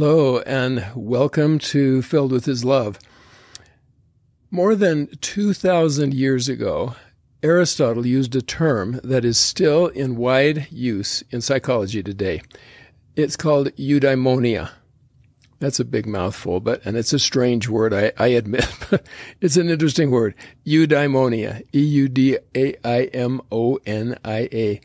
Hello, and welcome to Filled with His Love. More than 2,000 years ago, Aristotle used a term that is still in wide use in psychology today. It's called eudaimonia. That's a big mouthful, but and it's a strange word, I, I admit, but it's an interesting word. Eudaimonia. E U D A I M O N I A.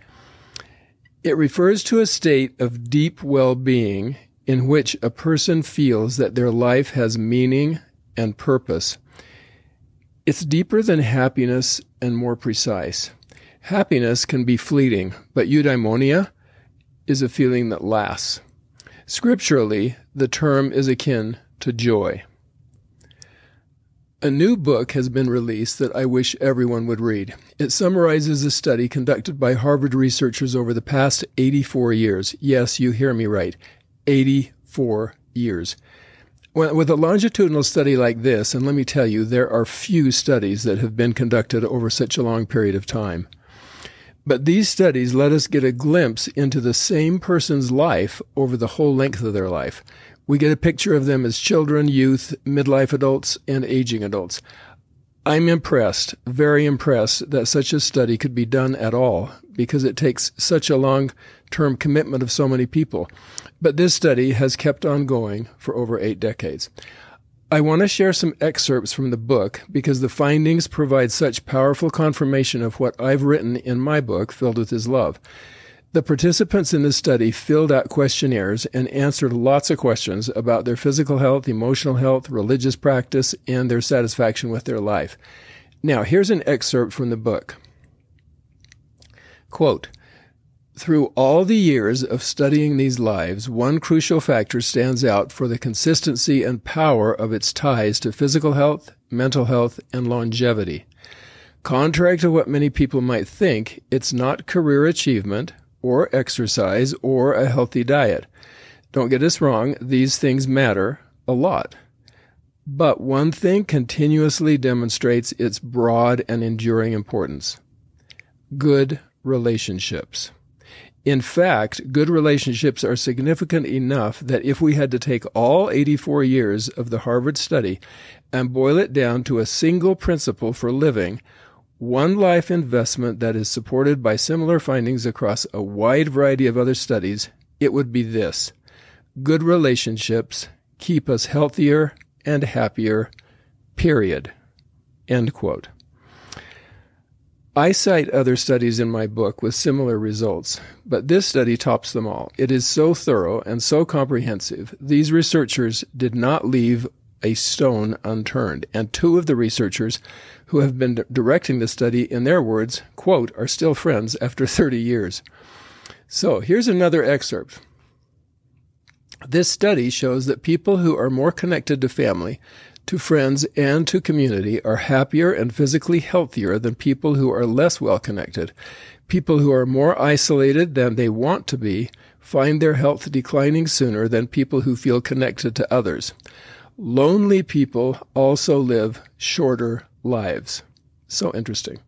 It refers to a state of deep well being in which a person feels that their life has meaning and purpose. It's deeper than happiness and more precise. Happiness can be fleeting, but eudaimonia is a feeling that lasts. Scripturally, the term is akin to joy. A new book has been released that I wish everyone would read. It summarizes a study conducted by Harvard researchers over the past 84 years. Yes, you hear me right. 84 years. With a longitudinal study like this, and let me tell you, there are few studies that have been conducted over such a long period of time. But these studies let us get a glimpse into the same person's life over the whole length of their life. We get a picture of them as children, youth, midlife adults, and aging adults. I'm impressed, very impressed, that such a study could be done at all because it takes such a long term commitment of so many people. But this study has kept on going for over eight decades. I want to share some excerpts from the book because the findings provide such powerful confirmation of what I've written in my book, Filled with His Love. The participants in this study filled out questionnaires and answered lots of questions about their physical health, emotional health, religious practice, and their satisfaction with their life. Now, here's an excerpt from the book. Quote, through all the years of studying these lives, one crucial factor stands out for the consistency and power of its ties to physical health, mental health, and longevity. Contrary to what many people might think, it's not career achievement, or exercise, or a healthy diet. Don't get us wrong, these things matter a lot. But one thing continuously demonstrates its broad and enduring importance good relationships. In fact, good relationships are significant enough that if we had to take all 84 years of the Harvard study and boil it down to a single principle for living, one life investment that is supported by similar findings across a wide variety of other studies, it would be this. Good relationships keep us healthier and happier, period. End quote. I cite other studies in my book with similar results, but this study tops them all. It is so thorough and so comprehensive. These researchers did not leave a stone unturned, and two of the researchers who have been directing the study, in their words, quote, are still friends after 30 years. So here's another excerpt. This study shows that people who are more connected to family to friends and to community are happier and physically healthier than people who are less well connected. People who are more isolated than they want to be find their health declining sooner than people who feel connected to others. Lonely people also live shorter lives. So interesting.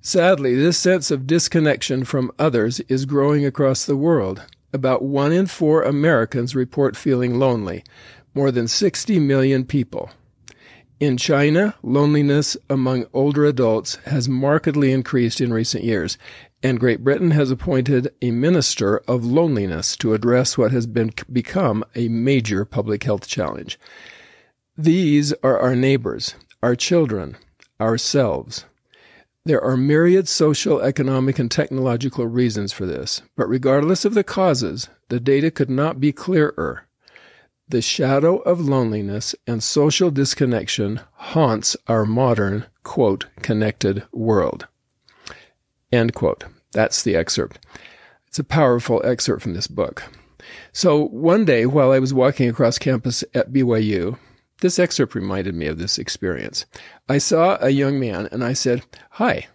Sadly, this sense of disconnection from others is growing across the world. About one in four Americans report feeling lonely, more than 60 million people. In China, loneliness among older adults has markedly increased in recent years, and Great Britain has appointed a minister of loneliness to address what has been become a major public health challenge. These are our neighbors, our children, ourselves. There are myriad social, economic, and technological reasons for this, but regardless of the causes, the data could not be clearer. The shadow of loneliness and social disconnection haunts our modern, quote, connected world. End quote. That's the excerpt. It's a powerful excerpt from this book. So one day while I was walking across campus at BYU, this excerpt reminded me of this experience. I saw a young man and I said, Hi.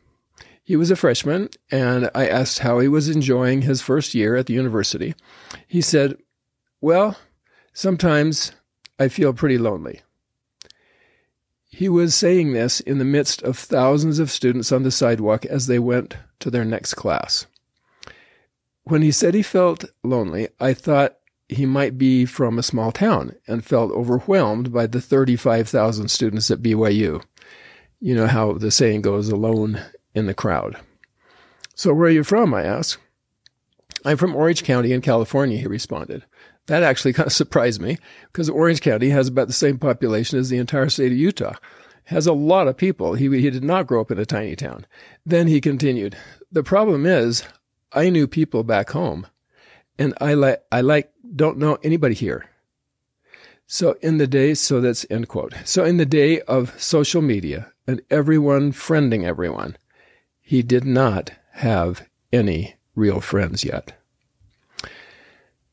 He was a freshman and I asked how he was enjoying his first year at the university. He said, Well, Sometimes I feel pretty lonely. He was saying this in the midst of thousands of students on the sidewalk as they went to their next class. When he said he felt lonely, I thought he might be from a small town and felt overwhelmed by the 35,000 students at BYU. You know how the saying goes, alone in the crowd. So, where are you from? I asked. I'm from Orange County in California, he responded. That actually kind of surprised me because Orange County has about the same population as the entire state of Utah. Has a lot of people. He, he did not grow up in a tiny town. Then he continued, The problem is, I knew people back home and I like I like don't know anybody here. So in the day, so that's end quote. So in the day of social media and everyone friending everyone, he did not have any real friends yet.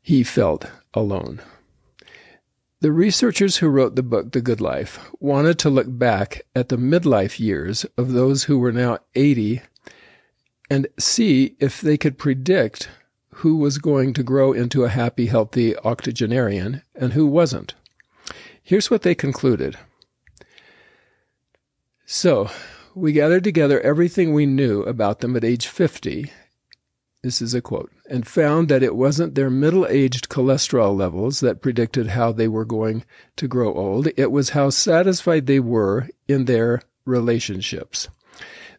He felt alone. The researchers who wrote the book, The Good Life, wanted to look back at the midlife years of those who were now 80 and see if they could predict who was going to grow into a happy, healthy octogenarian and who wasn't. Here's what they concluded. So, we gathered together everything we knew about them at age 50. This is a quote, and found that it wasn't their middle aged cholesterol levels that predicted how they were going to grow old. It was how satisfied they were in their relationships.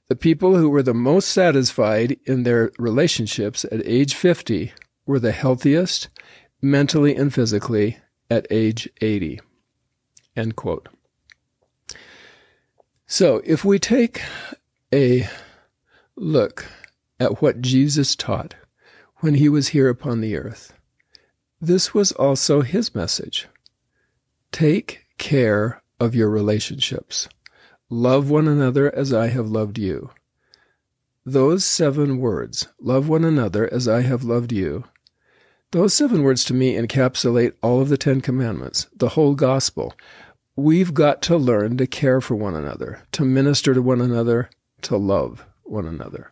The people who were the most satisfied in their relationships at age 50 were the healthiest mentally and physically at age 80. End quote. So, if we take a look at what Jesus taught when he was here upon the earth, this was also his message. Take care of your relationships. Love one another as I have loved you. Those seven words, love one another as I have loved you, those seven words to me encapsulate all of the Ten Commandments, the whole gospel. We've got to learn to care for one another, to minister to one another, to love one another.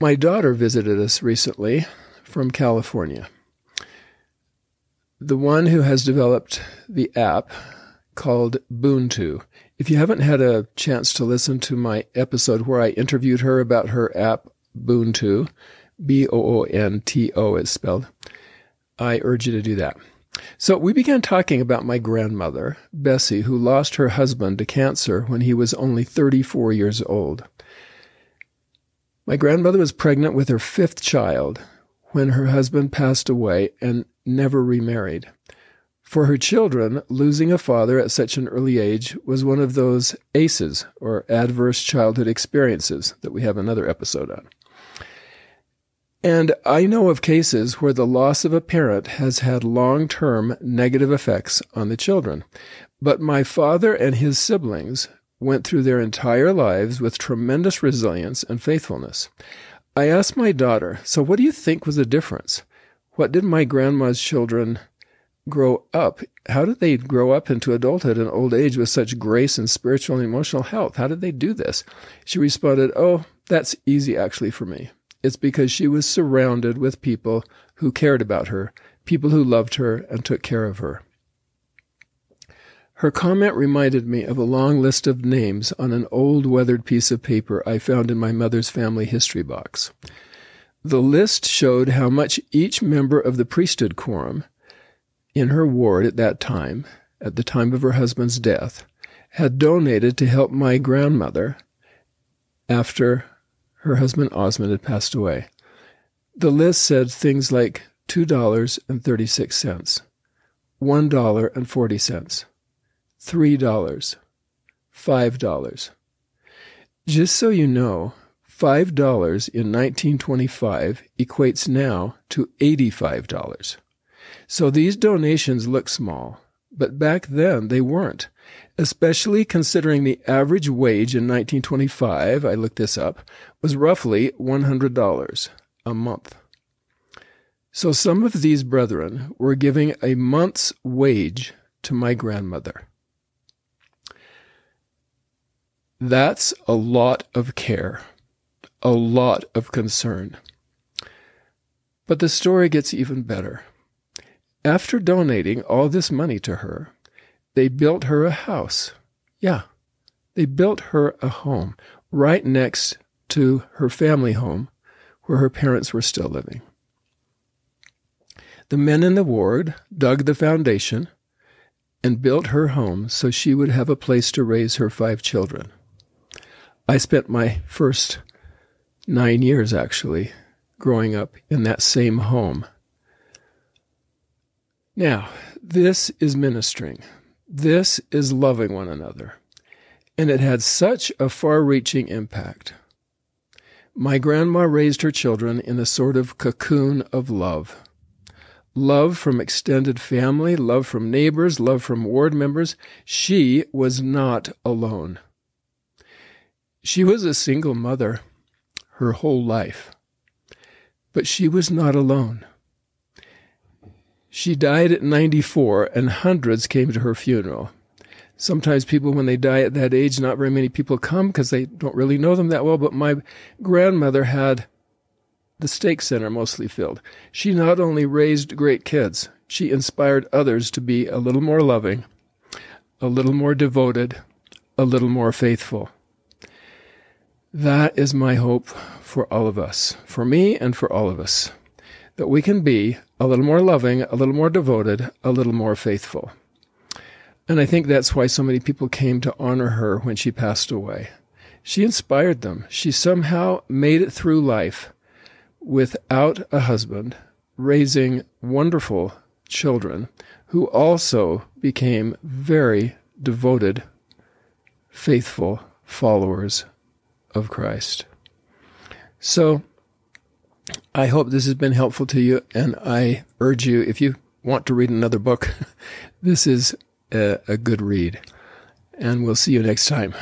My daughter visited us recently from California. The one who has developed the app called Boonto. If you haven't had a chance to listen to my episode where I interviewed her about her app, Boonto, B O O N T O is spelled, I urge you to do that. So we began talking about my grandmother, Bessie, who lost her husband to cancer when he was only 34 years old. My grandmother was pregnant with her fifth child when her husband passed away and never remarried. For her children, losing a father at such an early age was one of those ACEs, or adverse childhood experiences, that we have another episode on. And I know of cases where the loss of a parent has had long term negative effects on the children. But my father and his siblings went through their entire lives with tremendous resilience and faithfulness. I asked my daughter, So what do you think was the difference? What did my grandma's children grow up? How did they grow up into adulthood and old age with such grace and spiritual and emotional health? How did they do this? She responded, Oh, that's easy actually for me. It's because she was surrounded with people who cared about her, people who loved her and took care of her. Her comment reminded me of a long list of names on an old weathered piece of paper I found in my mother's family history box. The list showed how much each member of the priesthood quorum in her ward at that time, at the time of her husband's death, had donated to help my grandmother after her husband Osmond had passed away. The list said things like $2.36, $1.40, $3, $5. Just so you know, $5 in 1925 equates now to $85. So these donations look small, but back then they weren't, especially considering the average wage in 1925, I looked this up, was roughly $100 a month. So some of these brethren were giving a month's wage to my grandmother. That's a lot of care, a lot of concern. But the story gets even better. After donating all this money to her, they built her a house. Yeah, they built her a home right next to her family home where her parents were still living. The men in the ward dug the foundation and built her home so she would have a place to raise her five children. I spent my first nine years, actually, growing up in that same home. Now, this is ministering. This is loving one another. And it had such a far reaching impact. My grandma raised her children in a sort of cocoon of love. Love from extended family, love from neighbors, love from ward members. She was not alone. She was a single mother her whole life. But she was not alone. She died at 94, and hundreds came to her funeral. Sometimes people, when they die at that age, not very many people come because they don't really know them that well. But my grandmother had the stake center mostly filled. She not only raised great kids, she inspired others to be a little more loving, a little more devoted, a little more faithful. That is my hope for all of us, for me and for all of us, that we can be a little more loving, a little more devoted, a little more faithful. And I think that's why so many people came to honor her when she passed away. She inspired them. She somehow made it through life without a husband, raising wonderful children who also became very devoted, faithful followers of Christ. So, I hope this has been helpful to you, and I urge you, if you want to read another book, this is a, a good read. And we'll see you next time.